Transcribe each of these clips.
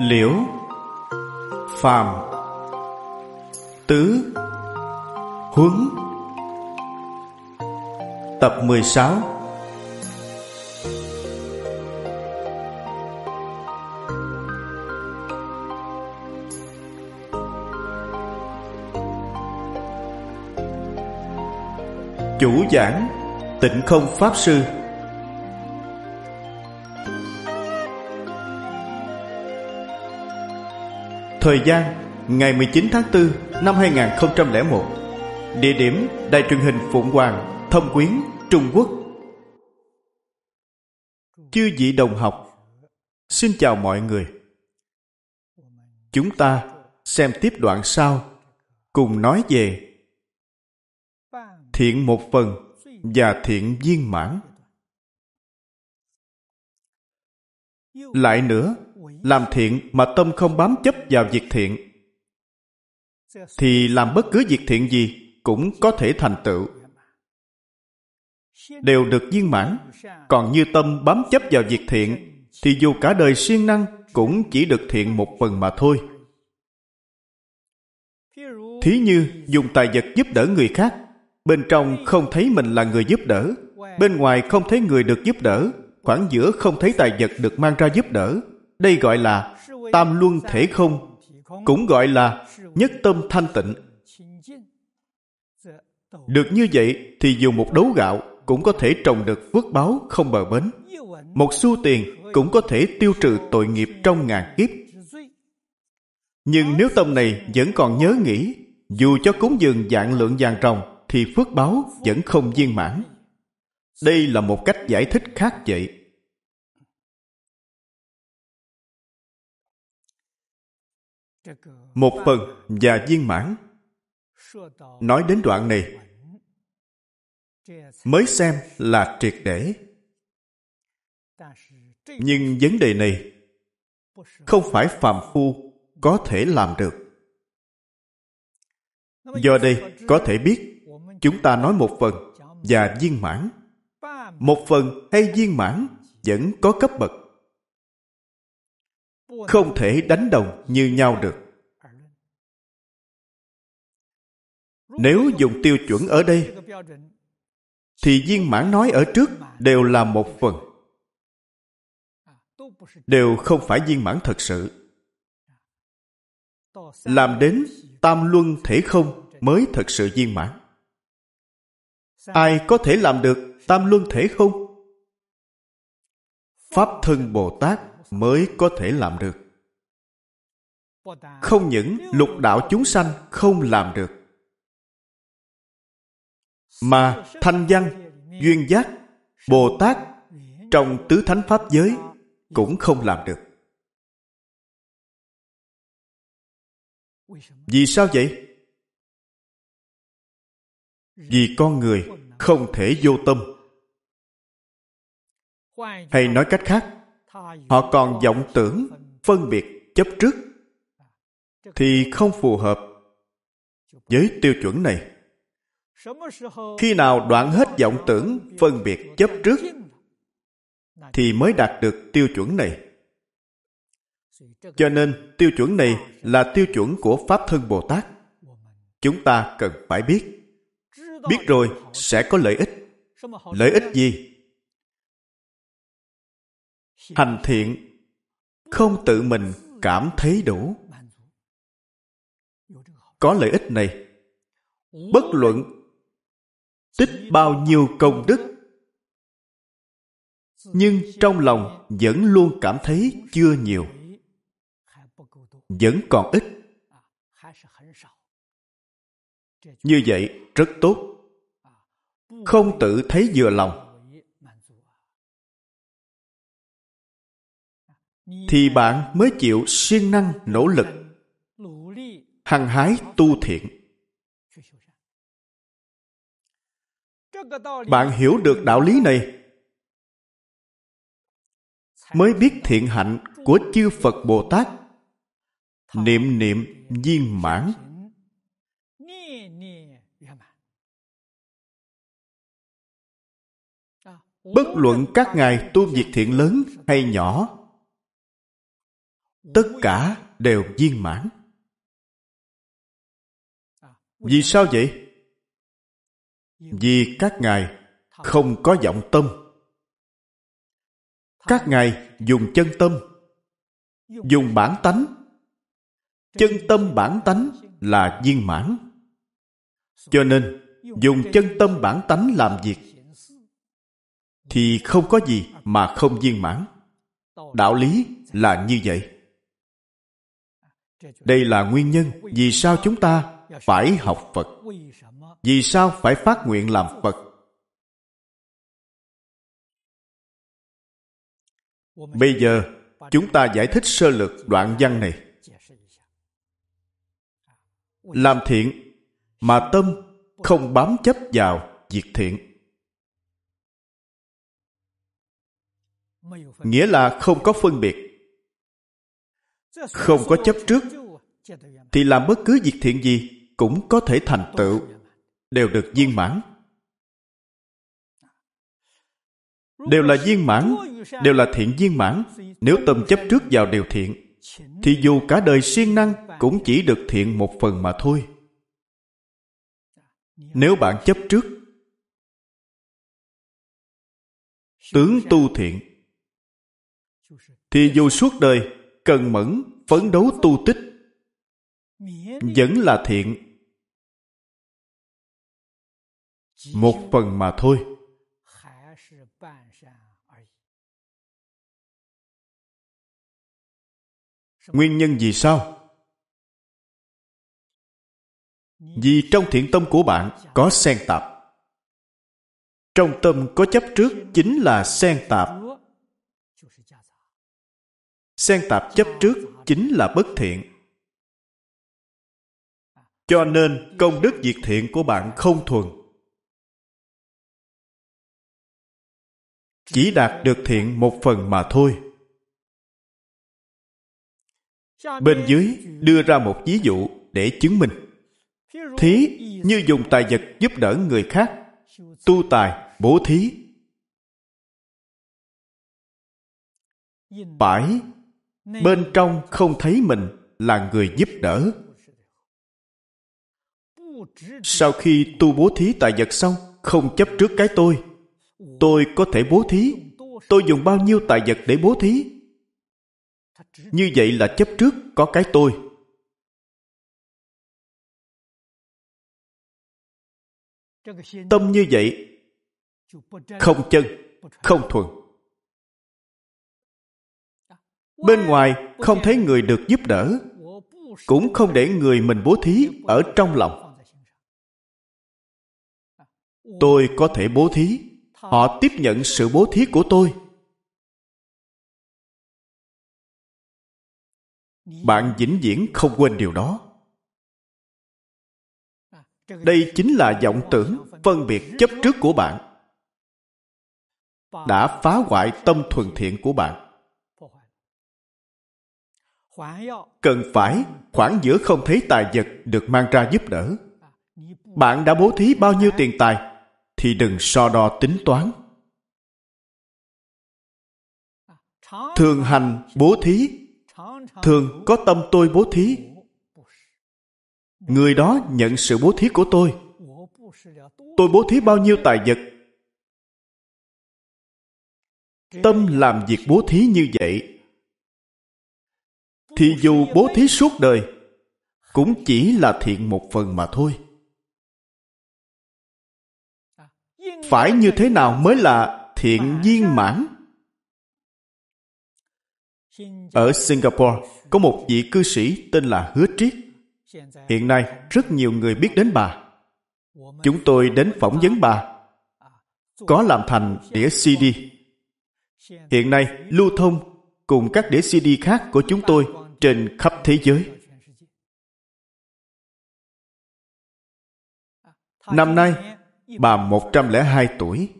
Liễu Phàm Tứ Huấn. Tập 16 Chủ giảng Tịnh không Pháp Sư. Thời gian ngày 19 tháng 4 năm 2001 Địa điểm Đài truyền hình Phụng Hoàng Thâm Quyến, Trung Quốc. Chư vị đồng học Xin chào mọi người. Chúng ta xem tiếp đoạn sau Cùng nói về thiện một phần và thiện viên mãn. Lại nữa làm thiện mà tâm không bám chấp vào việc thiện. Thì làm bất cứ việc thiện gì cũng có thể thành tựu. Đều được viên mãn. Còn như tâm bám chấp vào việc thiện thì dù cả đời siêng năng cũng chỉ được thiện một phần mà thôi. Thí như dùng tài vật giúp đỡ người khác. Bên trong không thấy mình là người giúp đỡ, bên ngoài không thấy người được giúp đỡ, khoảng giữa không thấy tài vật được mang ra giúp đỡ. Đây gọi là tam luân thể không, cũng gọi là nhất tâm thanh tịnh. Được như vậy thì dù một đấu gạo cũng có thể trồng được phước báo không bờ bến. Một xu tiền cũng có thể tiêu trừ tội nghiệp trong ngàn kiếp. Nhưng nếu tâm này vẫn còn nhớ nghĩ, dù cho cúng dường dạng lượng vàng rồng thì phước báo vẫn không viên mãn. Đây là một cách giải thích khác vậy. Một phần và viên mãn. Nói đến đoạn này, mới xem là triệt để. Nhưng vấn đề này không phải phàm phu có thể làm được. Do đây có thể biết chúng ta nói một phần và viên mãn. Một phần hay viên mãn vẫn có cấp bậc. Không thể đánh đồng như nhau được. Nếu dùng tiêu chuẩn ở đây, thì viên mãn nói ở trước đều là một phần. Đều không phải viên mãn thật sự. Làm đến tam luân thể không mới thật sự viên mãn. Ai có thể làm được tam luân thể không? Pháp thân Bồ Tát mới có thể làm được. Không những lục đạo chúng sanh không làm được. Mà thanh văn, duyên giác, Bồ Tát trong tứ thánh pháp giới cũng không làm được. Vì sao vậy? Vì con người không thể vô tâm. Hay nói cách khác, họ còn vọng tưởng, phân biệt, chấp trước, thì không phù hợp với tiêu chuẩn này. Khi nào đoạn hết vọng tưởng, phân biệt, chấp trước, thì mới đạt được tiêu chuẩn này. Cho nên tiêu chuẩn này là tiêu chuẩn của Pháp Thân Bồ Tát. Chúng ta cần phải biết biết rồi sẽ có lợi ích lợi ích gì hành thiện, không tự mình cảm thấy đủ. Có lợi ích này. Bất luận tích bao nhiêu công đức, nhưng trong lòng vẫn luôn cảm thấy chưa nhiều. Vẫn còn ít. Như vậy rất tốt. Không tự thấy vừa lòng. Thì bạn mới chịu siêng năng, nỗ lực, hăng hái tu thiện. Bạn hiểu được đạo lý này, mới biết thiện hạnh của chư phật bồ tát. Niệm niệm viên mãn. Bất luận các ngài tu việc thiện lớn hay nhỏ tất cả đều viên mãn. Vì sao vậy? Vì các ngài không có vọng tâm. Các ngài dùng chân tâm, dùng bản tánh. Chân tâm bản tánh là viên mãn. Cho nên, dùng chân tâm bản tánh làm việc thì không có gì mà không viên mãn. Đạo lý là như vậy đây là nguyên nhân vì sao chúng ta phải học phật. Vì sao phải phát nguyện làm phật? Bây giờ, chúng ta giải thích sơ lược đoạn văn này. Làm thiện mà tâm không bám chấp vào việc thiện. Nghĩa là không có phân biệt không có chấp trước, thì làm bất cứ việc thiện gì cũng có thể thành tựu, đều được viên mãn. Đều là viên mãn, đều là thiện viên mãn. Nếu tâm chấp trước vào điều thiện, thì dù cả đời siêng năng cũng chỉ được thiện một phần mà thôi. Nếu bạn chấp trước, tướng tu thiện, thì dù suốt đời cần mẫn, phấn đấu tu tích, vẫn là thiện. Một phần mà thôi. Nguyên nhân vì sao? Vì trong thiện tâm của bạn có xen tạp. Trong tâm có chấp trước chính là xen tạp xen tạp chấp trước chính là bất thiện. Cho nên công đức diệt thiện của bạn không thuần. Chỉ đạt được thiện một phần mà thôi. Bên dưới đưa ra một ví dụ để chứng minh. Thí như dùng tài vật giúp đỡ người khác, tu tài, bố thí. Bãi bên trong không thấy mình là người giúp đỡ. Sau khi tu bố thí tài vật xong, không chấp trước cái tôi. Tôi có thể bố thí. Tôi dùng bao nhiêu tài vật để bố thí? Như vậy là chấp trước có cái tôi. Tâm như vậy, không chân, không thuần bên ngoài không thấy người được giúp đỡ, cũng không để người mình bố thí ở trong lòng. Tôi có thể bố thí, họ tiếp nhận sự bố thí của tôi. Bạn vĩnh viễn không quên điều đó. Đây chính là vọng tưởng phân biệt chấp trước của bạn. Đã phá hoại tâm thuần thiện của bạn cần phải khoảng giữa không thấy tài vật được mang ra giúp đỡ. Bạn đã bố thí bao nhiêu tiền tài thì đừng so đo tính toán. Thường hành bố thí. Thường có tâm tôi bố thí. Người đó nhận sự bố thí của tôi. Tôi bố thí bao nhiêu tài vật? Tâm làm việc bố thí như vậy thì dù bố thí suốt đời, cũng chỉ là thiện một phần mà thôi. Phải như thế nào mới là thiện viên mãn? Ở singapore, có một vị cư sĩ tên là hứa triết. Hiện nay, rất nhiều người biết đến bà. Chúng tôi đến phỏng vấn bà. Có làm thành đĩa cd hiện nay, lưu thông cùng các đĩa cd khác của chúng tôi trên khắp thế giới. Năm nay, bà 102 tuổi.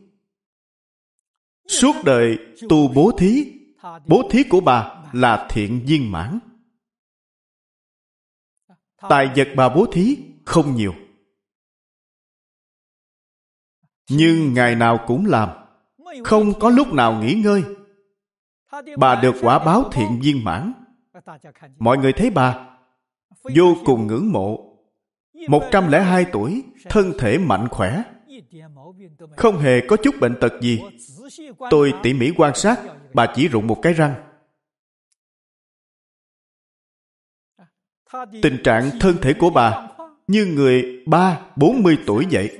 Suốt đời tu bố thí bố thí của bà là thiện viên mãn. Tài vật bà bố thí không nhiều. Nhưng ngày nào cũng làm, không có lúc nào nghỉ ngơi. Bà được quả báo thiện viên mãn. Mọi người thấy bà vô cùng ngưỡng mộ. 102 tuổi, thân thể mạnh khỏe, không hề có chút bệnh tật gì. Tôi tỉ mỉ quan sát, bà chỉ rụng một cái răng. Tình trạng thân thể của bà như người ba, bốn mươi tuổi vậy.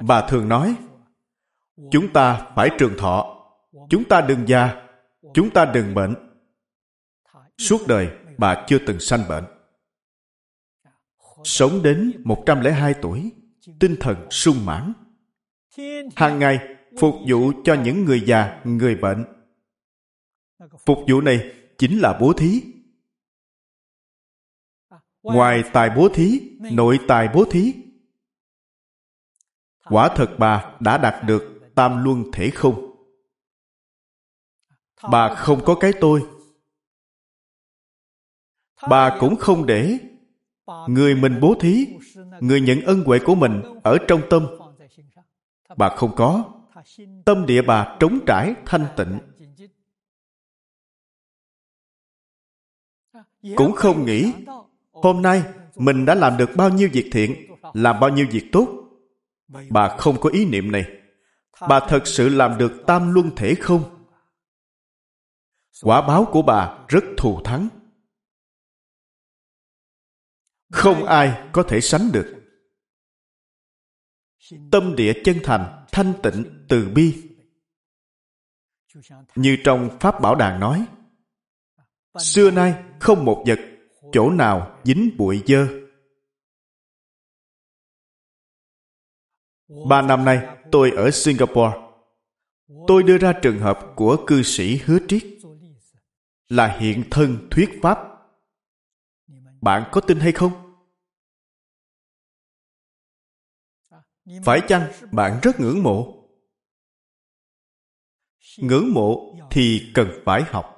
Bà thường nói, chúng ta phải trường thọ, chúng ta đừng già, chúng ta đừng bệnh. Suốt đời, bà chưa từng sanh bệnh. Sống đến 102 tuổi, tinh thần sung mãn. Hàng ngày, phục vụ cho những người già, người bệnh. Phục vụ này chính là bố thí. Ngoài tài bố thí, nội tài bố thí. Quả thật bà đã đạt được tam luân thể không. Bà không có cái tôi. Bà cũng không để người mình bố thí, người nhận ân huệ của mình ở trong tâm. Bà không có. Tâm địa bà trống trải, thanh tịnh. Cũng không nghĩ hôm nay mình đã làm được bao nhiêu việc thiện, làm bao nhiêu việc tốt. Bà không có ý niệm này. Bà thật sự làm được tam luân thể không? Quả báo của bà rất thù thắng. Không ai có thể sánh được. Tâm địa chân thành, thanh tịnh, từ bi. Như trong Pháp Bảo Đàn nói, Xưa nay không một vật, chỗ nào dính bụi dơ. Ba năm nay, tôi ở Singapore. Tôi đưa ra trường hợp của cư sĩ Hứa Triết là hiện thân thuyết pháp. Bạn có tin hay không? Phải chăng bạn rất ngưỡng mộ? Ngưỡng mộ thì cần phải học.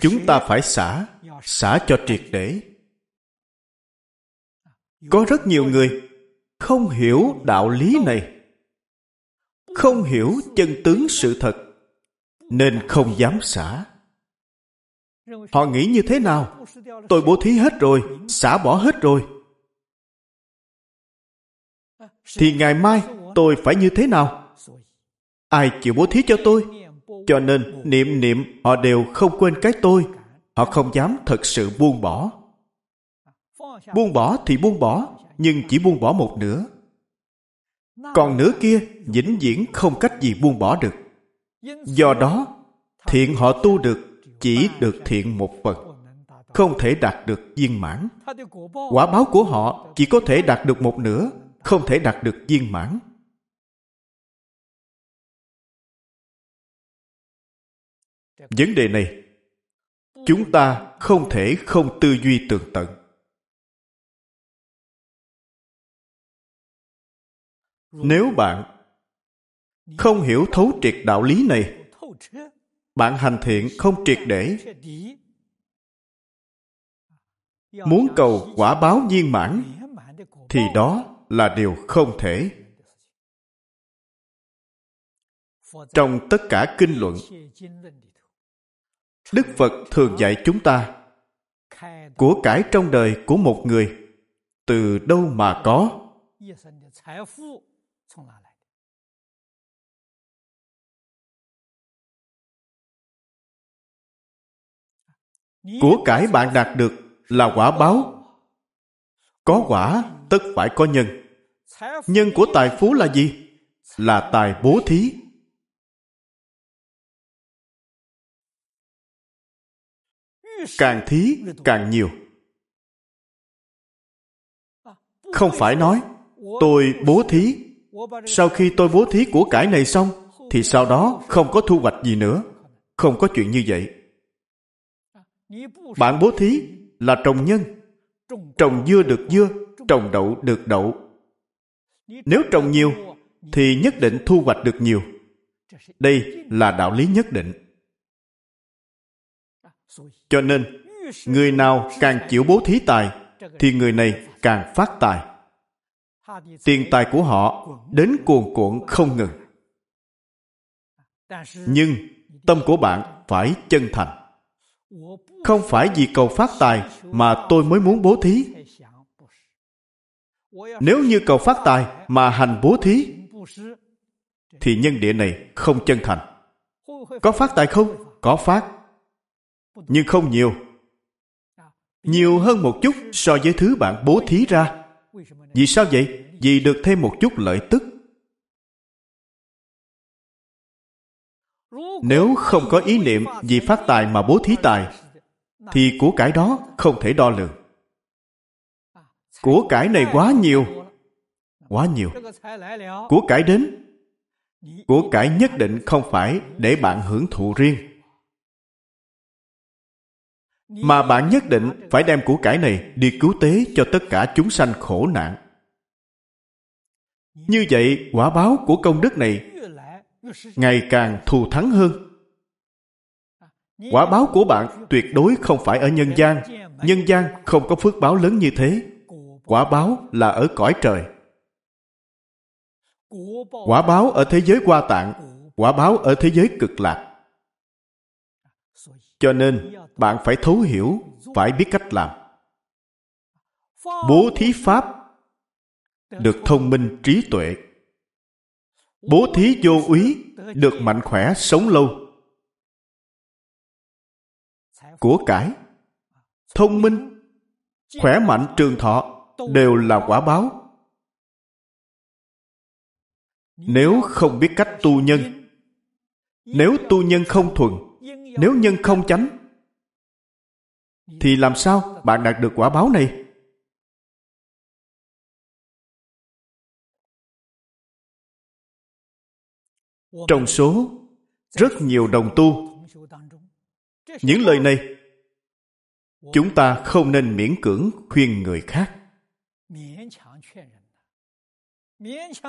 Chúng ta phải xả, xả cho triệt để. Có rất nhiều người không hiểu đạo lý này, không hiểu chân tướng sự thật, nên không dám xả. Họ nghĩ như thế nào? Tôi bố thí hết rồi, xả bỏ hết rồi. Thì ngày mai tôi phải như thế nào? Ai chịu bố thí cho tôi? Cho nên niệm niệm họ đều không quên cái tôi. Họ không dám thật sự buông bỏ. Buông bỏ thì buông bỏ, nhưng chỉ buông bỏ một nửa. Còn nửa kia vĩnh viễn không cách gì buông bỏ được. Do đó, thiện họ tu được chỉ được thiện một phần, không thể đạt được viên mãn. Quả báo của họ chỉ có thể đạt được một nửa, không thể đạt được viên mãn. Vấn đề này, chúng ta không thể không tư duy tường tận. Nếu bạn không hiểu thấu triệt đạo lý này, bạn hành thiện không triệt để, muốn cầu quả báo viên mãn, thì đó là điều không thể. Trong tất cả kinh luận, Đức Phật thường dạy chúng ta của cải trong đời của một người từ đâu mà có? Của cải bạn đạt được là quả báo. Có quả, tất phải có nhân. Nhân của tài phú là gì? Là tài bố thí. Càng thí, càng nhiều. Không phải nói, tôi bố thí. Sau khi tôi bố thí của cải này xong, thì sau đó không có thu hoạch gì nữa. Không có chuyện như vậy bạn bố thí là trồng nhân. Trồng dưa được dưa trồng đậu được đậu. Nếu trồng nhiều thì nhất định thu hoạch được nhiều. Đây là đạo lý nhất định. Cho nên, người nào càng chịu bố thí tài, thì người này càng phát tài. Tiền tài của họ đến cuồn cuộn không ngừng. nhưng tâm của bạn phải chân thành không phải vì cầu phát tài mà tôi mới muốn bố thí. Nếu như cầu phát tài mà hành bố thí, thì nhân địa này không chân thành. Có phát tài không? Có phát. Nhưng không nhiều. Nhiều hơn một chút so với thứ bạn bố thí ra. Vì sao vậy? Vì được thêm một chút lợi tức. Nếu không có ý niệm vì phát tài mà bố thí tài thì của cải đó không thể đo lường. Của cải này quá nhiều. Quá nhiều. Của cải đến. Của cải nhất định không phải để bạn hưởng thụ riêng. Mà bạn nhất định phải đem của cải này đi cứu tế cho tất cả chúng sanh khổ nạn. Như vậy, quả báo của công đức này ngày càng thù thắng hơn quả báo của bạn tuyệt đối không phải ở nhân gian. Nhân gian không có phước báo lớn như thế. Quả báo là ở cõi trời. Quả báo ở thế giới hoa tạng. Quả báo ở thế giới cực lạc. Cho nên, bạn phải thấu hiểu, phải biết cách làm. Bố thí pháp được thông minh trí tuệ. Bố thí vô úy được mạnh khỏe sống lâu của cải. Thông minh, khỏe mạnh trường thọ đều là quả báo. Nếu không biết cách tu nhân, nếu tu nhân không thuần, nếu nhân không chánh, thì làm sao bạn đạt được quả báo này? Trong số rất nhiều đồng tu, những lời này chúng ta không nên miễn cưỡng khuyên người khác.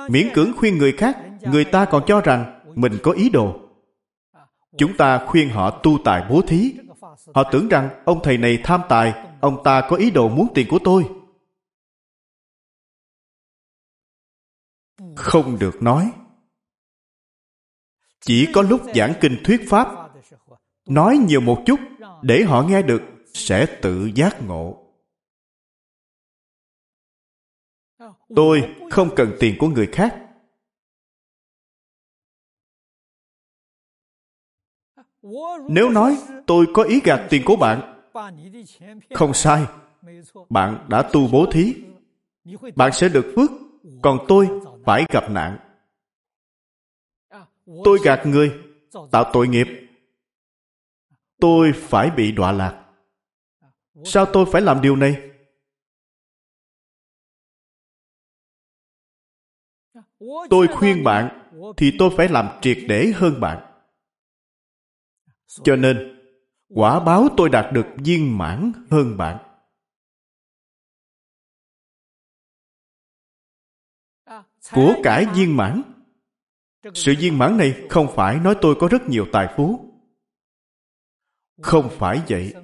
Miễn cưỡng khuyên người khác, người ta còn cho rằng mình có ý đồ. Chúng ta khuyên họ tu tài bố thí. Họ tưởng rằng ông thầy này tham tài, ông ta có ý đồ muốn tiền của tôi. Không được nói. Chỉ có lúc giảng kinh thuyết pháp, nói nhiều một chút để họ nghe được sẽ tự giác ngộ. Tôi không cần tiền của người khác. Nếu nói tôi có ý gạt tiền của bạn không sai. Bạn đã tu bố thí. Bạn sẽ được phước còn tôi phải gặp nạn. Tôi gạt người tạo tội nghiệp. Tôi phải bị đọa lạc sao tôi phải làm điều này? Tôi khuyên bạn thì tôi phải làm triệt để hơn bạn. Cho nên, quả báo tôi đạt được viên mãn hơn bạn. Của cải viên mãn. Sự viên mãn này không phải nói tôi có rất nhiều tài phú. Không phải vậy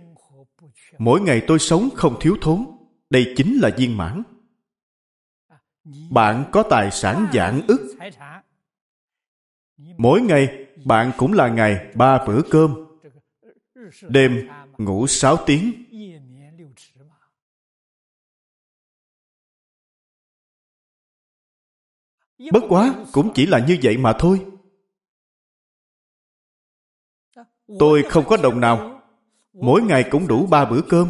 mỗi ngày tôi sống không thiếu thốn. Đây chính là viên mãn. Bạn có tài sản dạng ức mỗi ngày, bạn cũng là ngày ba bữa cơm. Đêm, ngủ sáu tiếng. Bất quá, cũng chỉ là như vậy mà thôi. Tôi không có đồng nào mỗi ngày cũng đủ ba bữa cơm.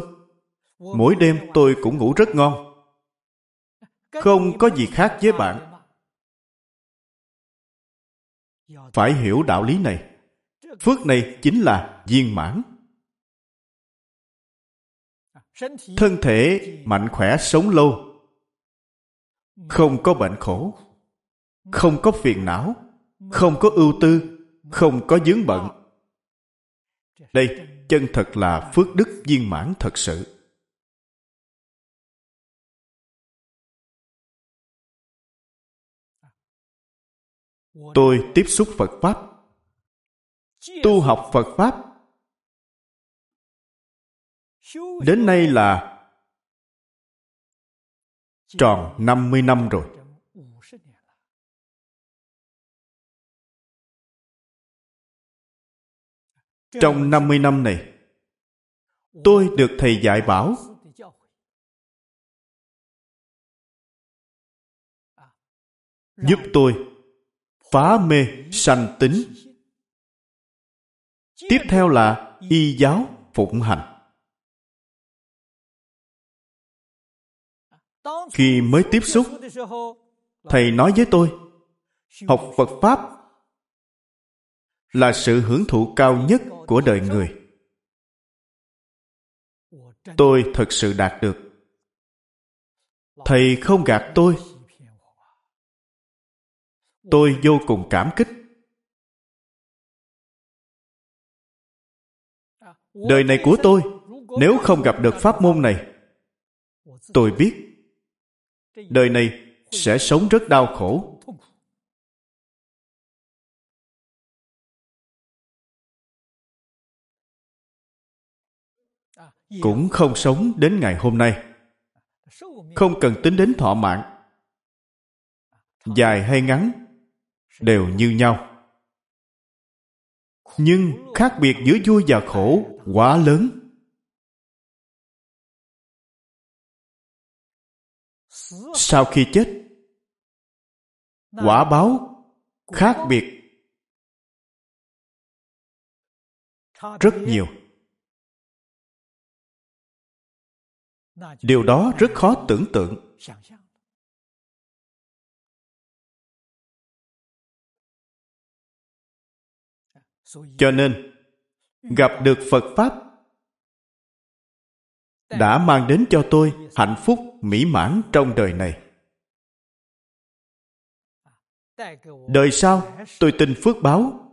Mỗi đêm tôi cũng ngủ rất ngon. Không có gì khác với bạn. Phải hiểu đạo lý này. Phước này chính là viên mãn. Thân thể mạnh khỏe sống lâu. Không có bệnh khổ. Không có phiền não. Không có ưu tư. Không có dướng bận. Đây chân thật là phước đức viên mãn thật sự. Tôi tiếp xúc phật pháp. Tu học phật pháp. Đến nay là tròn 50 năm rồi. Trong 50 năm này, tôi được thầy dạy bảo, giúp tôi phá mê sanh tính. Tiếp theo là y giáo phụng hành. Khi mới tiếp xúc, thầy nói với tôi, học phật pháp là sự hưởng thụ cao nhất của đời người. Tôi thật sự đạt được. Thầy không gạt tôi. Tôi vô cùng cảm kích. Đời này của tôi, nếu không gặp được pháp môn này, tôi biết đời này sẽ sống rất đau khổ. Cũng không sống đến ngày hôm nay. Không cần tính đến thọ mạng. Dài hay ngắn đều như nhau. Nhưng khác biệt giữa vui và khổ quá lớn. Sau khi chết, quả báo khác biệt rất nhiều. Điều đó rất khó tưởng tượng. Cho nên, gặp được phật pháp đã mang đến cho tôi hạnh phúc mỹ mãn trong đời này. Đời sau, tôi tin phước báo.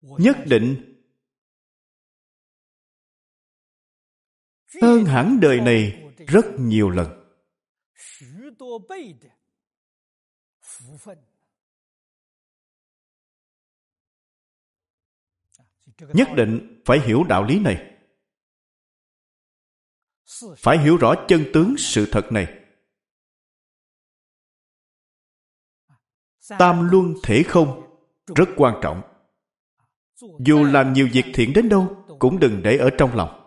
Nhất định hơn hẳn đời này rất nhiều lần. Nhất định phải hiểu đạo lý này. Phải hiểu rõ chân tướng sự thật này. Tam luân thể không rất quan trọng. Dù làm nhiều việc thiện đến đâu, cũng đừng để ở trong lòng.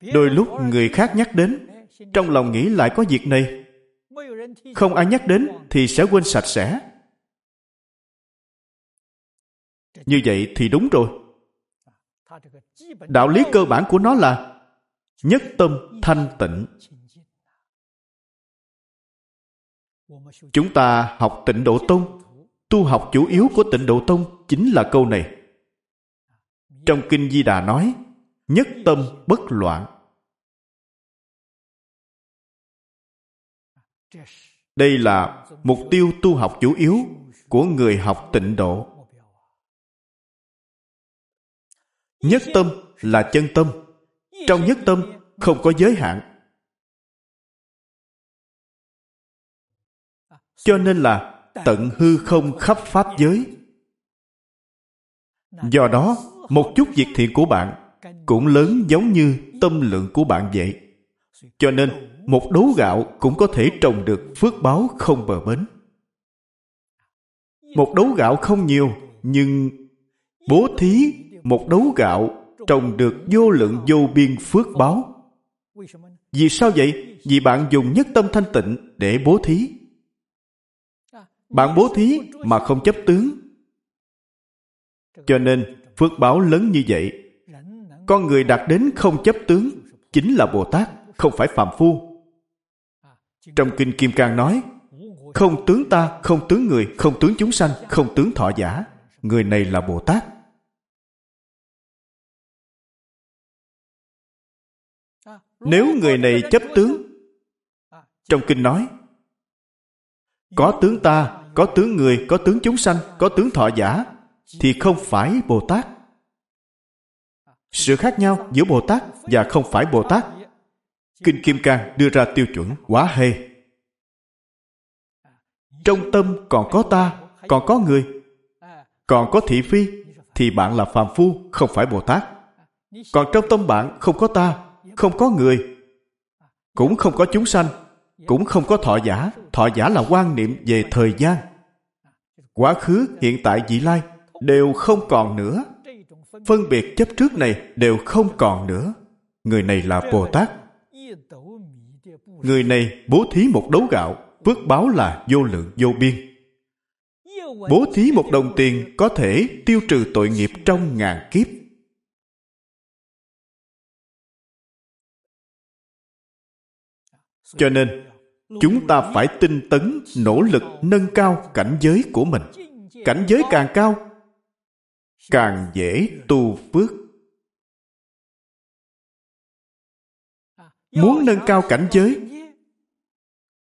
Đôi lúc người khác nhắc đến, trong lòng nghĩ lại có việc này. Không ai nhắc đến thì sẽ quên sạch sẽ. Như vậy thì đúng rồi. Đạo lý cơ bản của nó là nhất tâm thanh tịnh. Chúng ta học tịnh độ tông, tu học chủ yếu của tịnh độ tông chính là câu này. Trong kinh di đà nói nhất tâm bất loạn. Đây là mục tiêu tu học chủ yếu của người học tịnh độ. Nhất tâm là chân tâm. Trong nhất tâm không có giới hạn. Cho nên là tận hư không khắp pháp giới. Do đó, một chút việc thiện của bạn cũng lớn giống như tâm lượng của bạn vậy. Cho nên, một đấu gạo cũng có thể trồng được phước báo không bờ bến. Một đấu gạo không nhiều, nhưng bố thí một đấu gạo trồng được vô lượng vô biên phước báo. Vì sao vậy? Vì bạn dùng nhất tâm thanh tịnh để bố thí. Bạn bố thí mà không chấp tướng. Cho nên, phước báo lớn như vậy con người đạt đến không chấp tướng chính là bồ tát, không phải phạm phu. Trong kinh kim cang nói, không tướng ta, không tướng người, không tướng chúng sanh, không tướng thọ giả. Người này là bồ tát. Nếu người này chấp tướng, trong kinh nói, có tướng ta, có tướng người, có tướng chúng sanh, có tướng thọ giả, thì không phải bồ tát sự khác nhau giữa bồ tát và không phải bồ tát. Kinh kim cang đưa ra tiêu chuẩn quá hê trong tâm còn có ta, còn có người. Còn có thị phi, thì bạn là phàm phu, không phải bồ tát. Còn trong tâm bạn không có ta, không có người. Cũng không có chúng sanh, cũng không có thọ giả. Thọ giả là quan niệm về thời gian. Quá khứ, hiện tại, vị lai đều không còn nữa phân biệt chấp trước này đều không còn nữa. Người này là bồ tát. Người này bố thí một đấu gạo, phước báo là vô lượng, vô biên. Bố thí một đồng tiền có thể tiêu trừ tội nghiệp trong ngàn kiếp. Cho nên, chúng ta phải tinh tấn, nỗ lực nâng cao cảnh giới của mình. Cảnh giới càng cao càng dễ tu phước. Muốn nâng cao cảnh giới,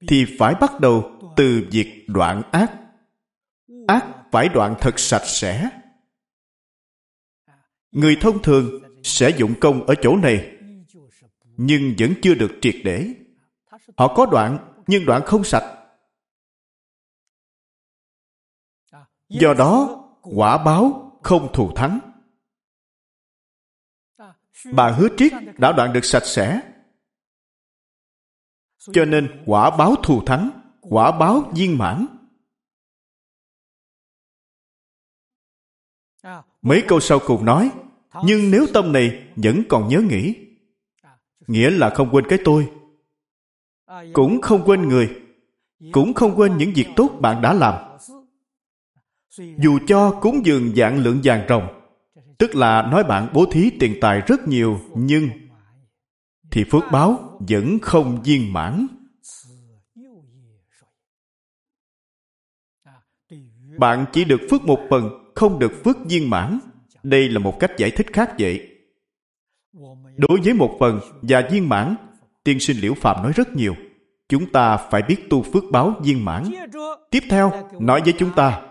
thì phải bắt đầu từ việc đoạn ác. Ác phải đoạn thật sạch sẽ. Người thông thường sẽ dụng công ở chỗ này, nhưng vẫn chưa được triệt để. Họ có đoạn, nhưng đoạn không sạch. Do đó, quả báo không thù thắng. Bà hứa triết đã đoạn được sạch sẽ. Cho nên quả báo thù thắng quả báo viên mãn. Mấy câu sau cùng nói nhưng nếu tâm này vẫn còn nhớ nghĩ nghĩa là không quên cái tôi cũng không quên người cũng không quên những việc tốt bạn đã làm dù cho cúng dường dạng lượng vàng rồng tức là nói bạn bố thí tiền tài rất nhiều, nhưng thì phước báo vẫn không viên mãn. Bạn chỉ được phước một phần, không được phước viên mãn. Đây là một cách giải thích khác vậy. Đối với một phần và viên mãn, tiên sinh liễu phạm nói rất nhiều. Chúng ta phải biết tu phước báo viên mãn. Tiếp theo, nói với chúng ta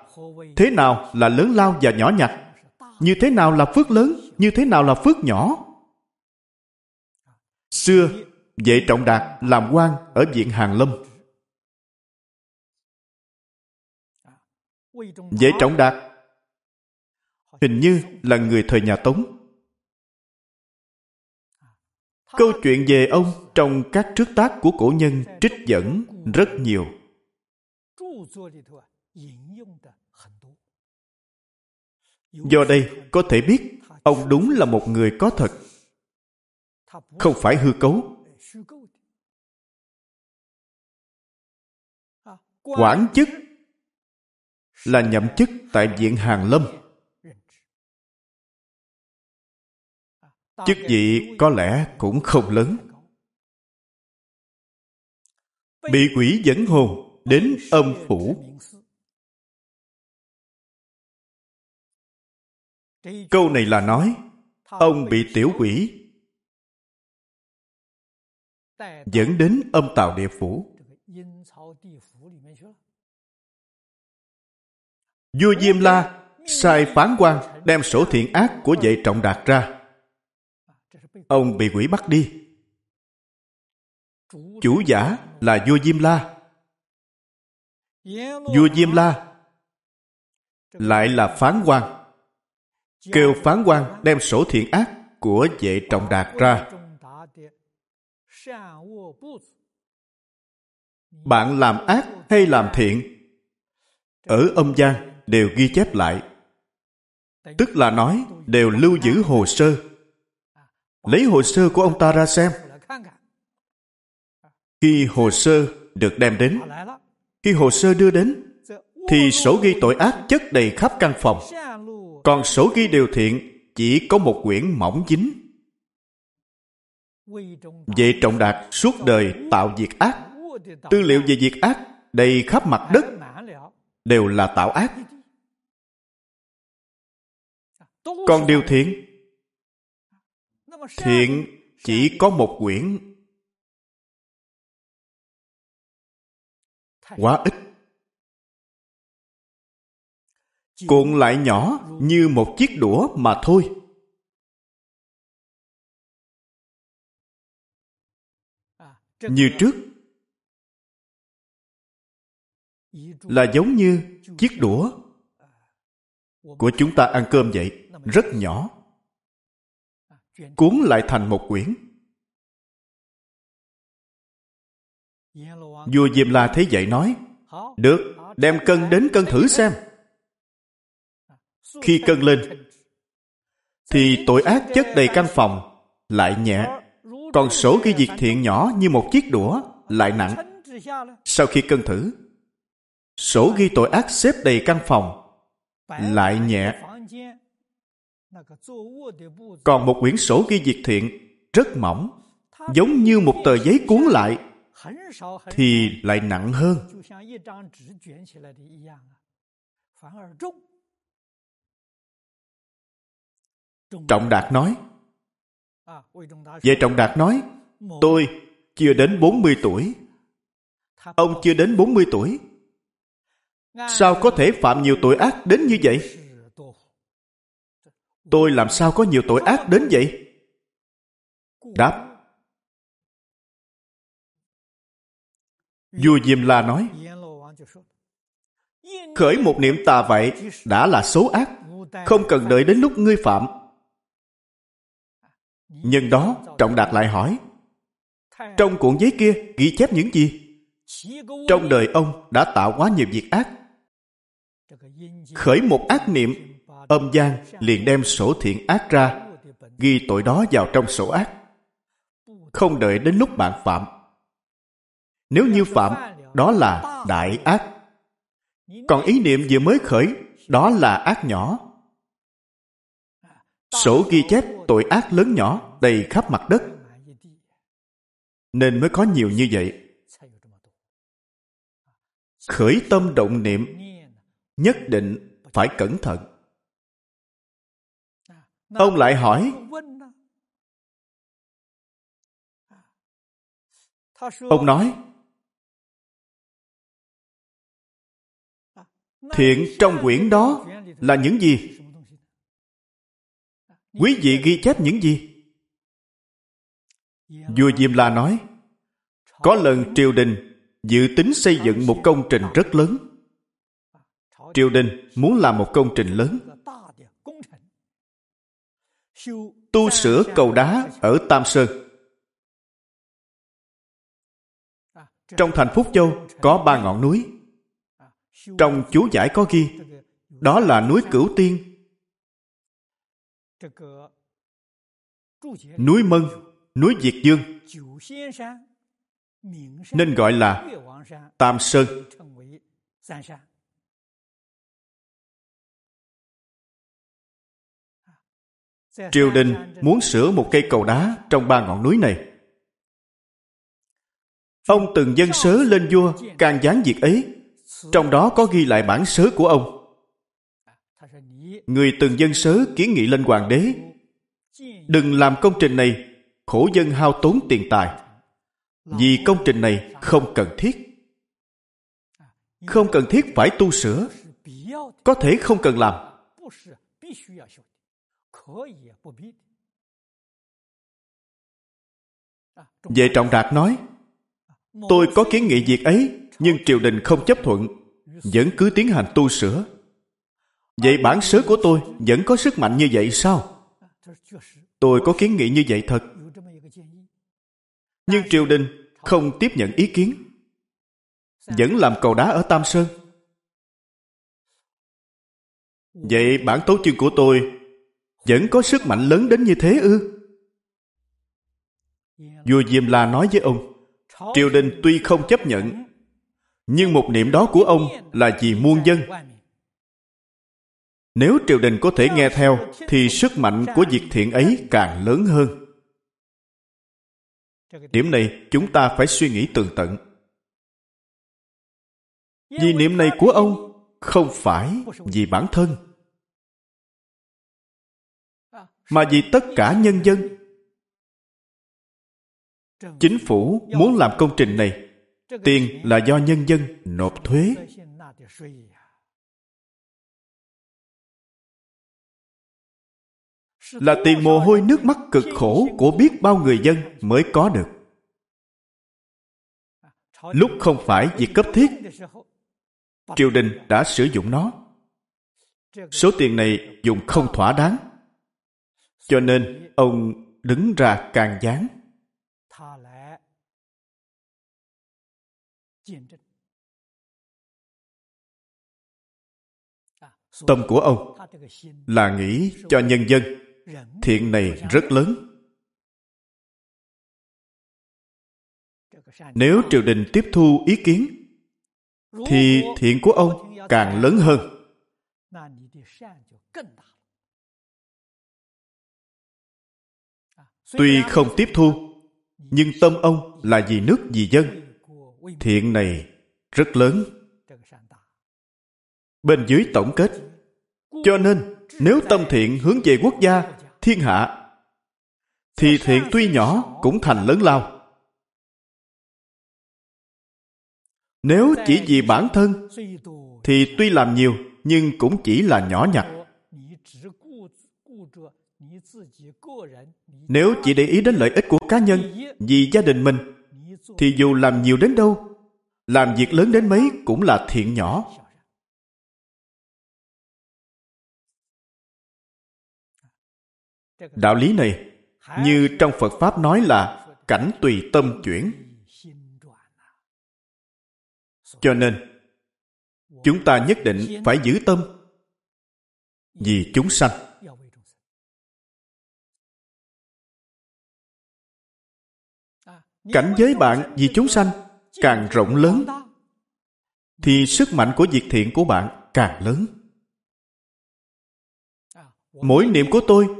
thế nào là lớn lao và nhỏ nhặt? Như thế nào là phước lớn? Như thế nào là phước nhỏ? Xưa, vệ trọng đạt làm quan ở viện hàng lâm. Vệ trọng đạt hình như là người thời nhà tống. Câu chuyện về ông trong các trước tác của cổ nhân trích dẫn rất nhiều do đây, có thể biết, ông đúng là một người có thật. Không phải hư cấu. Quản chức là nhậm chức tại viện hàng lâm. Chức vị có lẽ cũng không lớn. Bị quỷ dẫn hồn đến âm phủ. Câu này là nói, ông bị tiểu quỷ dẫn đến âm tào địa phủ. Vua diêm la sai phán quan đem sổ thiện ác của vệ trọng đạt ra. Ông bị quỷ bắt đi. Chủ giả là vua diêm la. Vua diêm la lại là phán quan kêu phán quan đem sổ thiện ác của vệ trọng đạt ra. Bạn làm ác hay làm thiện? Ở âm gian đều ghi chép lại. Tức là nói đều lưu giữ hồ sơ. Lấy hồ sơ của ông ta ra xem. Khi hồ sơ được đem đến, khi hồ sơ đưa đến, thì sổ ghi tội ác chất đầy khắp căn phòng còn sổ ghi điều thiện, chỉ có một quyển mỏng dính. Vệ trọng đạt suốt đời tạo việc ác, tư liệu về việc ác đầy khắp mặt đất đều là tạo ác. Còn điều thiện thiện chỉ có một quyển. Quá ít. Cuộn lại nhỏ như một chiếc đũa mà thôi. Như trước là giống như chiếc đũa của chúng ta ăn cơm vậy rất nhỏ. Cuốn lại thành một quyển. Vua Diêm La thấy vậy nói, Được, đem cân đến cân thử xem. Khi cân lên, thì tội ác chất đầy căn phòng, lại nhẹ. Còn sổ ghi việc thiện nhỏ như một chiếc đũa, lại nặng. Sau khi cân thử, sổ ghi tội ác xếp đầy căn phòng, lại nhẹ. Còn một quyển sổ ghi việc thiện rất mỏng, giống như một tờ giấy cuốn lại, thì lại nặng hơn. Trọng Đạt nói, Vậy Trọng Đạt nói, tôi chưa đến 40 tuổi. Ông chưa đến 40 tuổi. Sao có thể phạm nhiều tội ác đến như vậy? Tôi làm sao có nhiều tội ác đến vậy? Đáp. Vua Diêm La nói, Khởi một niệm tà vậy đã là xấu ác, không cần đợi đến lúc ngươi phạm nhân đó, Trọng Đạt lại hỏi, trong cuộn giấy kia ghi chép những gì? Trong đời ông đã tạo quá nhiều việc ác. Khởi một ác niệm, âm gian liền đem sổ thiện ác ra, ghi tội đó vào trong sổ ác. Không đợi đến lúc bạn phạm. Nếu như phạm, đó là đại ác. Còn ý niệm vừa mới khởi, đó là ác nhỏ. Sổ ghi chép tội ác lớn nhỏ đầy khắp mặt đất. Nên mới có nhiều như vậy. Khởi tâm động niệm, nhất định phải cẩn thận. Ông lại hỏi, Ông nói, Thiện trong quyển đó là những gì? Quý vị ghi chép những gì? Vua Diêm La nói Có lần triều đình dự tính xây dựng một công trình rất lớn. Triều đình muốn làm một công trình lớn. Tu sửa cầu đá ở Tam Sơn. Trong thành Phúc Châu có ba ngọn núi. Trong chú giải có ghi, đó là núi Cửu Tiên, núi Mân, núi Diệt Dương, nên gọi là Tam Sơn. Triều đình muốn sửa một cây cầu đá trong ba ngọn núi này. Ông từng dân sớ lên vua càng gián việc ấy. Trong đó có ghi lại bản sớ của ông. Người từng dân sớ kiến nghị lên hoàng đế. Đừng làm công trình này, khổ dân hao tốn tiền tài. Vì công trình này không cần thiết. Không cần thiết phải tu sửa. Có thể không cần làm. Vệ Trọng Đạt nói, Tôi có kiến nghị việc ấy, Nhưng triều đình không chấp thuận, Vẫn cứ tiến hành tu sửa. Vậy bản sớ của tôi Vẫn có sức mạnh như vậy sao? Tôi có kiến nghị như vậy thật. Nhưng triều đình không tiếp nhận ý kiến, Vẫn làm cầu đá ở Tam Sơn. Vậy bản tấu chương của tôi Vẫn có sức mạnh lớn đến như thế ư? Vua Diêm La nói với ông, Triều đình tuy không chấp nhận, Nhưng một niệm đó của ông là vì muôn dân. Nếu triều đình có thể nghe theo Thì sức mạnh của việc thiện ấy càng lớn hơn. Điểm này chúng ta phải suy nghĩ tường tận. Vì niệm này của ông Không phải vì bản thân Mà vì tất cả nhân dân. Chính phủ muốn làm công trình này, tiền là do nhân dân nộp thuế. Là tiền mồ hôi nước mắt cực khổ của biết bao người dân mới có được. Lúc không phải việc cấp thiết, triều đình đã sử dụng nó. Số tiền này dùng không thỏa đáng. Cho nên ông đứng ra can gián tâm của ông là nghĩ cho nhân dân thiện này rất lớn. Nếu triều đình tiếp thu ý kiến, thì thiện của ông càng lớn hơn. Tuy không tiếp thu, nhưng tâm ông là vì nước, vì dân. Thiện này rất lớn. Bên dưới tổng kết. Cho nên, nếu tâm thiện hướng về quốc gia thiên hạ thì thiện tuy nhỏ cũng thành lớn lao. Nếu chỉ vì bản thân thì tuy làm nhiều nhưng cũng chỉ là nhỏ nhặt. nếu chỉ để ý đến lợi ích của cá nhân vì gia đình mình thì dù làm nhiều đến đâu làm việc lớn đến mấy cũng là thiện nhỏ đạo lý này, như trong phật pháp nói là cảnh tùy tâm chuyển. Cho nên, chúng ta nhất định phải giữ tâm vì chúng sanh. Cảnh giới bạn vì chúng sanh càng rộng lớn, thì sức mạnh của việc thiện của bạn càng lớn. Mỗi niệm của tôi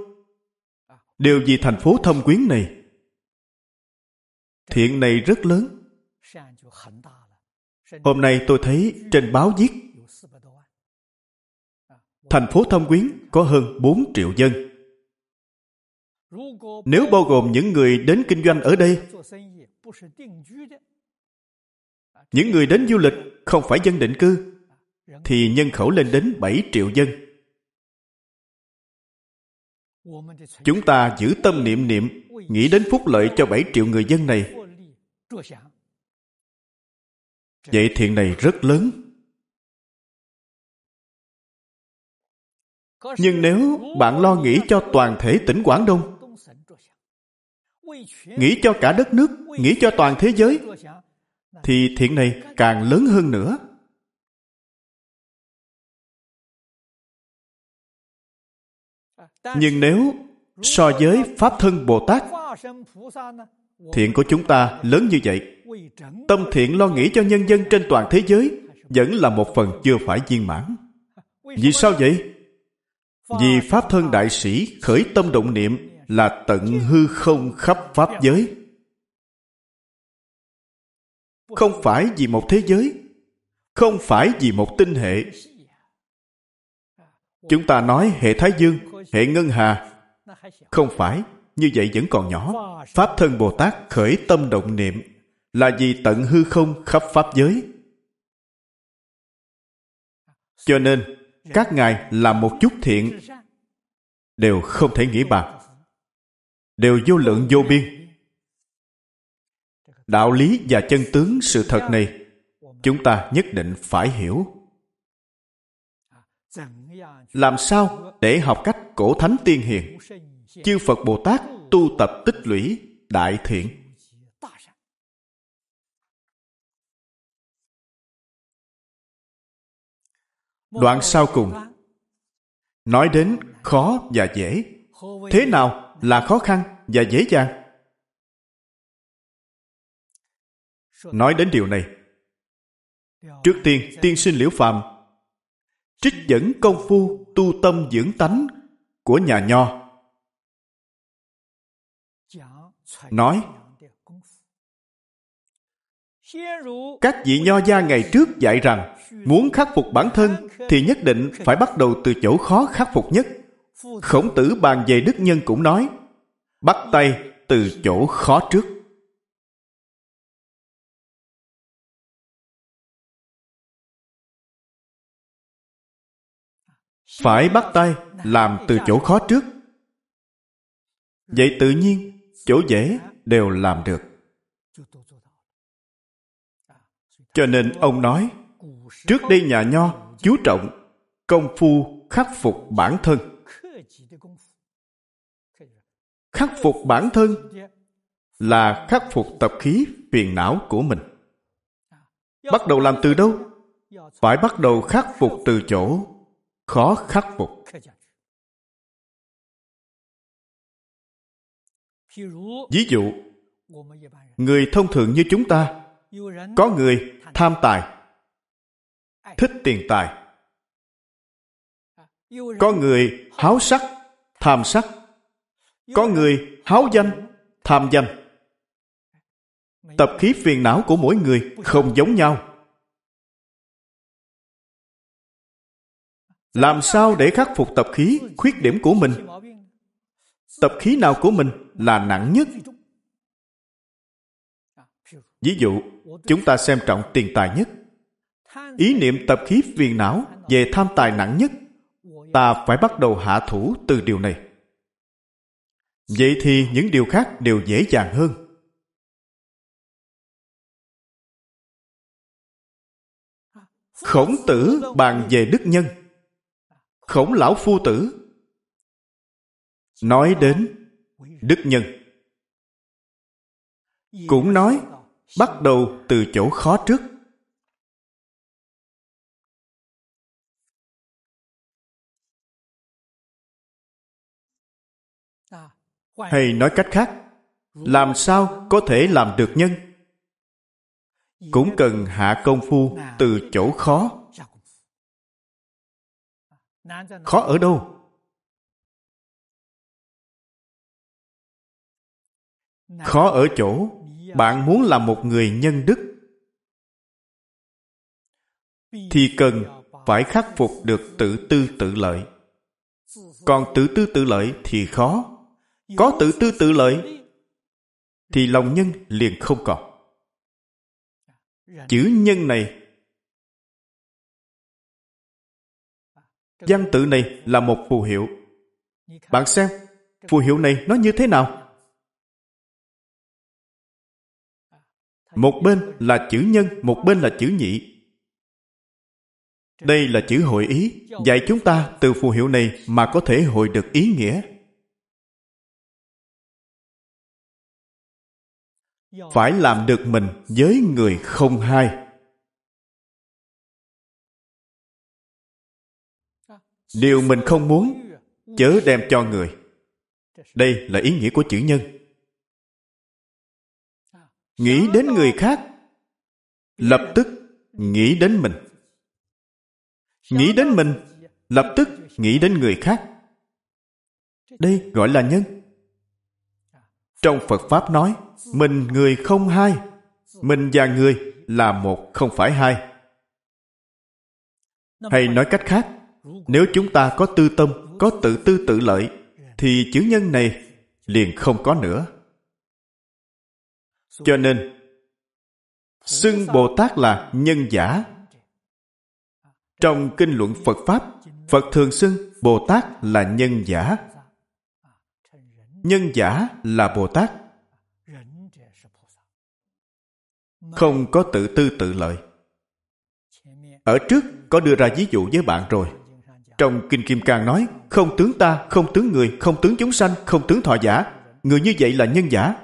đều vì thành phố thâm quyến này. Thiện này rất lớn. Hôm nay tôi thấy trên báo viết, thành phố thâm quyến có hơn 4 triệu dân. Nếu bao gồm những người đến kinh doanh ở đây, những người đến du lịch không phải dân định cư, thì nhân khẩu lên đến 7 triệu dân chúng ta giữ tâm niệm niệm, nghĩ đến phúc lợi cho 7 triệu người dân này. Vậy thiện này rất lớn. Nhưng nếu bạn lo nghĩ cho toàn thể tỉnh quảng đông, nghĩ cho cả đất nước, nghĩ cho toàn thế giới, thì thiện này càng lớn hơn nữa. Nhưng nếu so với pháp thân bồ tát, thiện của chúng ta lớn như vậy, tâm thiện lo nghĩ cho nhân dân trên toàn thế giới vẫn là một phần chưa phải viên mãn. Vì sao vậy? Vì pháp thân đại sĩ khởi tâm động niệm là tận hư không khắp pháp giới. Không phải vì một thế giới, không phải vì một tinh hệ chúng ta nói hệ thái dương, hệ ngân hà. Không phải, như vậy vẫn còn nhỏ. Pháp thân bồ tát khởi tâm động niệm. Là vì tận hư không khắp pháp giới. Cho nên, các ngài làm một chút thiện, đều không thể nghĩ bạc. Đều vô lượng vô biên. Đạo lý và chân tướng sự thật này, chúng ta nhất định phải hiểu làm sao để học cách cổ thánh tiên hiền? Chư phật bồ tát tu tập tích lũy đại thiện. Đoạn sau cùng. Nói đến khó và dễ. Thế nào là khó khăn và dễ dàng? Nói đến điều này. Trước tiên tiên sinh liễu phàm trích dẫn công phu tu tâm dưỡng tánh của nhà nho. Nói, các vị nho gia ngày trước dạy rằng, muốn khắc phục bản thân thì nhất định phải bắt đầu từ chỗ khó khắc phục nhất. Khổng tử bàn về đức nhân cũng nói, bắt tay từ chỗ khó trước. Phải bắt tay, làm từ chỗ khó trước. Vậy tự nhiên, chỗ dễ đều làm được. Cho nên ông nói, trước đây nhà nho chú trọng công phu khắc phục bản thân. Khắc phục bản thân là khắc phục tập khí phiền não của mình. Bắt đầu làm từ đâu? Phải bắt đầu khắc phục từ chỗ khó khắc phục. Ví dụ, người thông thường như chúng ta, có người tham tài, thích tiền tài. Có người háo sắc, tham sắc. Có người háo danh, tham danh. Tập khí phiền não của mỗi người không giống nhau. Làm sao để khắc phục tập khí, khuyết điểm của mình? Tập khí nào của mình là nặng nhất? Ví dụ, chúng ta xem trọng tiền tài nhất. Ý niệm tập khí phiền não về tham tài nặng nhất, ta phải bắt đầu hạ thủ từ điều này. Vậy thì những điều khác đều dễ dàng hơn. Khổng tử bàn về đức nhân khổng lão phu tử. Nói đến đức nhân. Cũng nói bắt đầu từ chỗ khó trước. Hay nói cách khác, làm sao có thể làm được nhân? Cũng cần hạ công phu từ chỗ khó khó ở đâu? Khó ở chỗ bạn muốn làm một người nhân đức. Thì cần phải khắc phục được tự tư tự lợi. Còn tự tư tự lợi thì khó. Có tự tư tự lợi thì lòng nhân liền không còn. Chữ nhân này Danh tự này là một phù hiệu. Bạn xem, phù hiệu này nó như thế nào? Một bên là chữ nhân, một bên là chữ nhị. Đây là chữ hội ý, dạy chúng ta từ phù hiệu này mà có thể hội được ý nghĩa. Phải làm được mình với người không hai. Điều mình không muốn, chớ đem cho người. Đây là ý nghĩa của chữ nhân. Nghĩ đến người khác, lập tức nghĩ đến mình. Nghĩ đến mình, lập tức nghĩ đến người khác. Đây gọi là nhân. Trong phật pháp nói, mình người không hai, mình và người là một, không phải hai. Hay nói cách khác nếu chúng ta có tư tâm, có tự tư tự lợi, thì chữ nhân này liền không có nữa. Cho nên, xưng bồ tát là nhân giả. Trong kinh luận phật pháp, phật thường xưng bồ tát là nhân giả. Nhân giả là bồ tát. Không có tự tư tự lợi. Ở trước có đưa ra ví dụ với bạn rồi trong kinh kim cang nói, không tướng ta, không tướng người, không tướng chúng sanh, không tướng thọ giả. Người như vậy là nhân giả.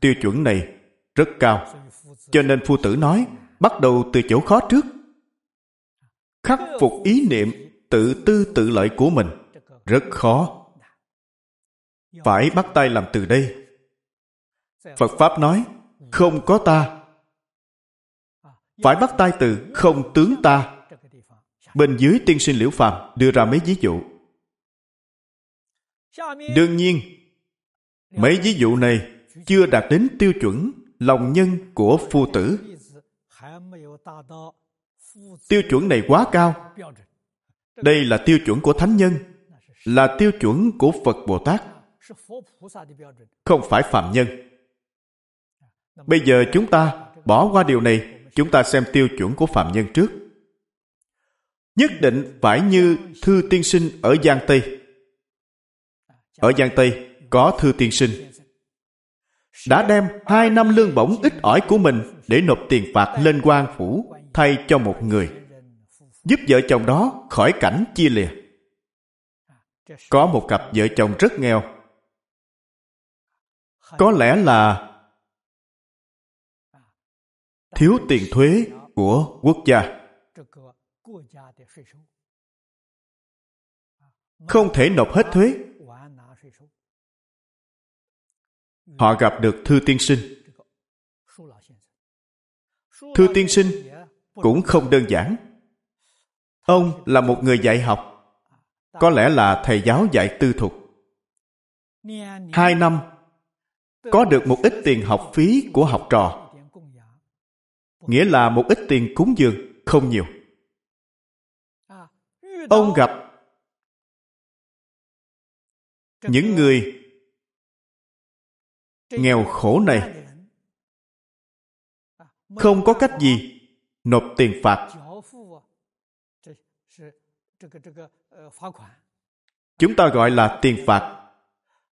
Tiêu chuẩn này rất cao, cho nên phu tử nói, bắt đầu từ chỗ khó trước. Khắc phục ý niệm tự tư tự lợi của mình, rất khó. Phải bắt tay làm từ đây. Phật pháp nói, không có ta. Phải bắt tay từ không tướng ta bên dưới tiên sinh liễu phàm đưa ra mấy ví dụ. Đương nhiên, mấy ví dụ này chưa đạt đến tiêu chuẩn lòng nhân của phu tử. Tiêu chuẩn này quá cao. Đây là tiêu chuẩn của thánh nhân, là tiêu chuẩn của phật bồ tát. Không phải phạm nhân. Bây giờ chúng ta bỏ qua điều này, chúng ta xem tiêu chuẩn của phạm nhân trước nhất định phải như thư tiên sinh ở giang tây. Ở giang tây có thư tiên sinh. Đã đem hai năm lương bổng ít ỏi của mình để nộp tiền phạt lên quan phủ thay cho một người, giúp vợ chồng đó khỏi cảnh chia lìa. Có một cặp vợ chồng rất nghèo. Có lẽ là thiếu tiền thuế của quốc gia không thể nộp hết thuế. họ gặp được thư tiên sinh. thư tiên sinh cũng không đơn giản. ông là một người dạy học. có lẽ là thầy giáo dạy tư thục. hai năm có được một ít tiền học phí của học trò. nghĩa là một ít tiền cúng dường không nhiều ông gặp những người nghèo khổ này. Không có cách gì nộp tiền phạt. Chúng ta gọi là tiền phạt.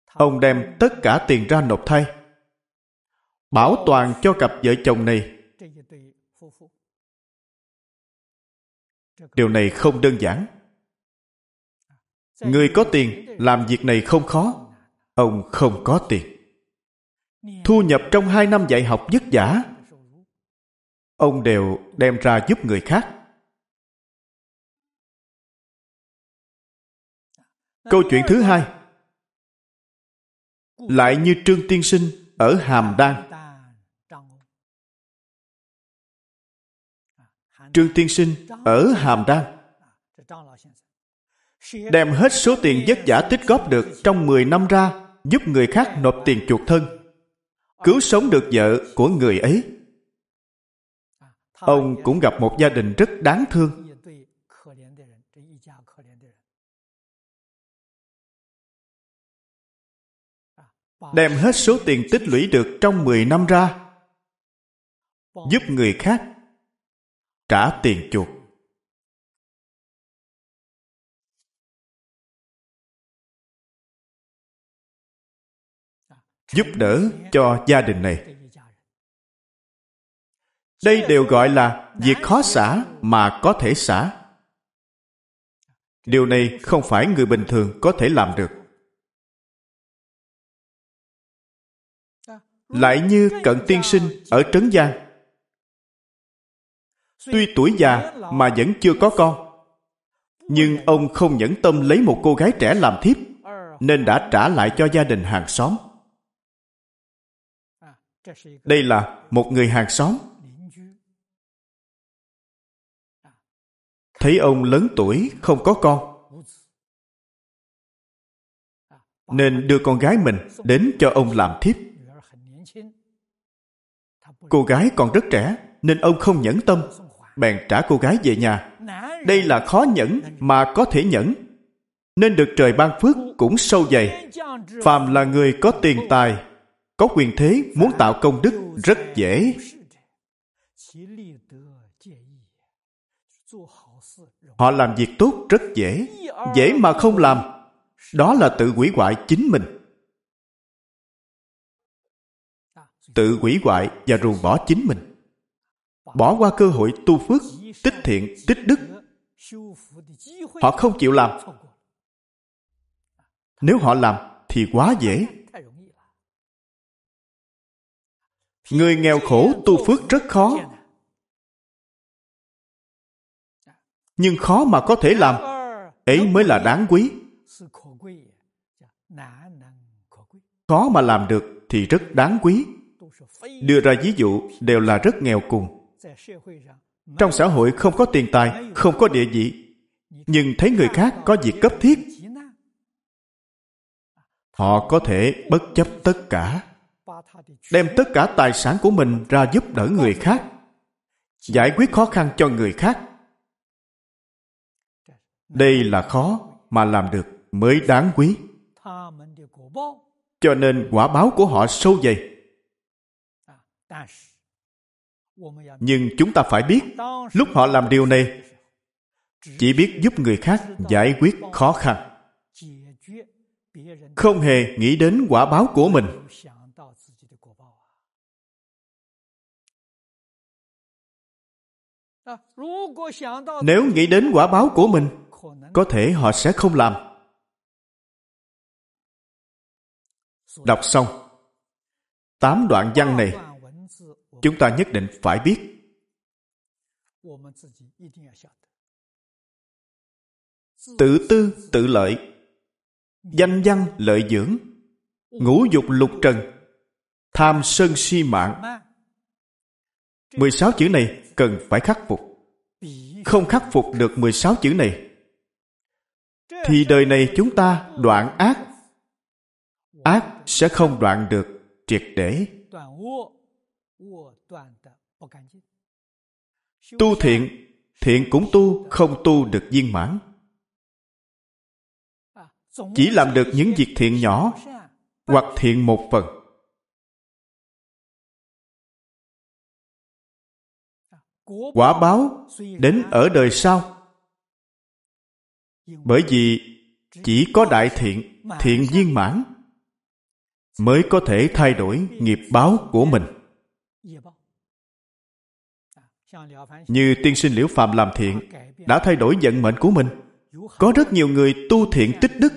Ông đem tất cả tiền ra nộp thay. Bảo toàn cho cặp vợ chồng này. Điều này không đơn giản người có tiền, làm việc này không khó. Ông không có tiền. Thu nhập trong hai năm dạy học vất vả. Ông đều đem ra giúp người khác. Câu chuyện thứ hai. Lại như trương tiên sinh ở hàm đan. Trương tiên sinh ở hàm đan đem hết số tiền vất vả tích góp được trong 10 năm ra, giúp người khác nộp tiền chuộc thân. Cứu sống được vợ của người ấy. Ông cũng gặp một gia đình rất đáng thương. Đem hết số tiền tích lũy được trong 10 năm ra, giúp người khác trả tiền chuộc. Giúp đỡ cho gia đình này. Đây đều gọi là việc khó xả mà có thể xả. Điều này không phải người bình thường có thể làm được. Lại như cận tiên sinh ở trấn giang tuy tuổi già mà vẫn chưa có con, nhưng ông không nhẫn tâm lấy một cô gái trẻ làm thiếp, nên đã trả lại cho gia đình hàng xóm đây là một người hàng xóm. Thấy ông lớn tuổi không có con. Nên đưa con gái mình đến cho ông làm thiếp. Cô gái còn rất trẻ nên ông không nhẫn tâm. Bèn trả cô gái về nhà. Đây là khó nhẫn mà có thể nhẫn. Nên được trời ban phước cũng sâu dày. phàm là người có tiền tài có quyền thế muốn tạo công đức rất dễ. Họ làm việc tốt rất dễ. Dễ mà không làm, đó là tự hủy hoại chính mình. Tự hủy hoại và ruồng bỏ chính mình. Bỏ qua cơ hội tu phước, tích thiện, tích đức. Họ không chịu làm. Nếu họ làm thì quá dễ. Người nghèo khổ tu phước rất khó. Nhưng khó mà có thể làm, ấy mới là đáng quý. Khó mà làm được thì rất đáng quý. Đưa ra ví dụ đều là rất nghèo cùng. Trong xã hội không có tiền tài, không có địa vị, nhưng thấy người khác có việc cấp thiết, họ có thể bất chấp tất cả đem tất cả tài sản của mình ra giúp đỡ người khác. Giải quyết khó khăn cho người khác. Đây là khó mà làm được mới đáng quý. Cho nên quả báo của họ sâu dày. Nhưng chúng ta phải biết, lúc họ làm điều này, chỉ biết giúp người khác giải quyết khó khăn. Không hề nghĩ đến quả báo của mình. Nếu nghĩ đến quả báo của mình, có thể họ sẽ không làm. Đọc xong, tám đoạn văn này, chúng ta nhất định phải biết. Tự tư, tự lợi, danh văn, lợi dưỡng, ngũ dục lục trần, tham sân si mạng. 16 chữ này cần phải khắc phục không khắc phục được 16 chữ này. Thì đời này chúng ta đoạn ác ác sẽ không đoạn được triệt để. Tu thiện thiện cũng tu, không tu được viên mãn. Chỉ làm được những việc thiện nhỏ hoặc thiện một phần. Quả báo đến ở đời sau. Bởi vì chỉ có đại thiện thiện viên mãn mới có thể thay đổi nghiệp báo của mình. Như tiên sinh liễu phạm làm thiện đã thay đổi vận mệnh của mình. Có rất nhiều người tu thiện tích đức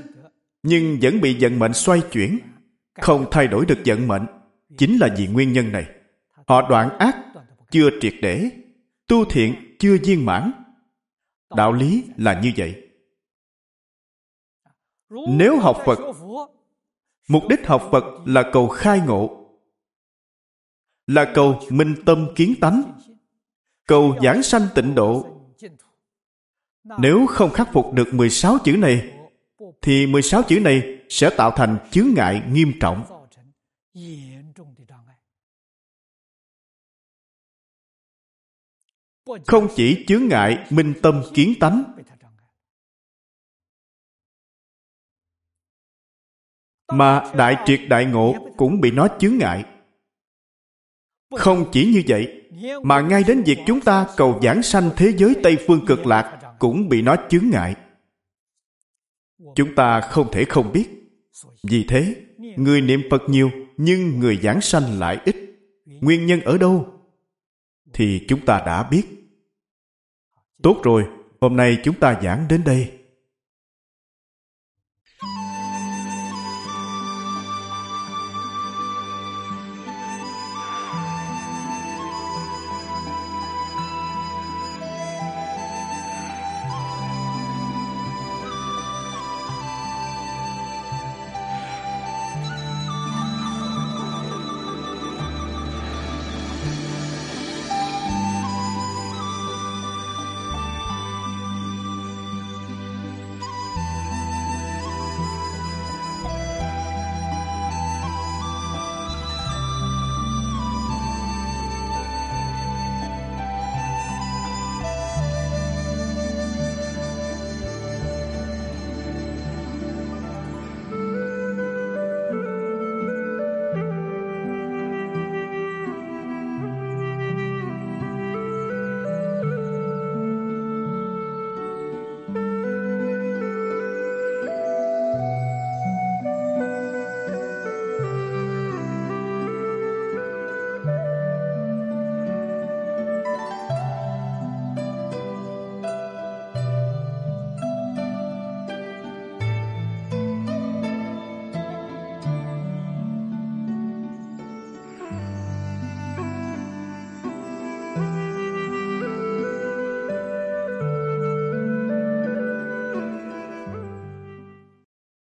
nhưng vẫn bị vận mệnh xoay chuyển không thay đổi được vận mệnh. Chính là vì nguyên nhân này họ đoạn ác chưa triệt để tu thiện chưa viên mãn. Đạo lý là như vậy. Nếu học phật, mục đích học phật là cầu khai ngộ, là cầu minh tâm kiến tánh, cầu giảng sanh tịnh độ. Nếu không khắc phục được 16 chữ này, thì 16 chữ này sẽ tạo thành chướng ngại nghiêm trọng. Không chỉ chướng ngại minh tâm kiến tánh, mà đại triệt đại ngộ cũng bị nó chướng ngại. Không chỉ như vậy, mà ngay đến việc chúng ta cầu giảng sanh thế giới Tây Phương cực lạc cũng bị nó chướng ngại. Chúng ta không thể không biết. Vì thế người niệm phật nhiều nhưng người giảng sanh lại ít. Nguyên nhân ở đâu? Thì chúng ta đã biết. Tốt rồi hôm nay chúng ta giảng đến đây.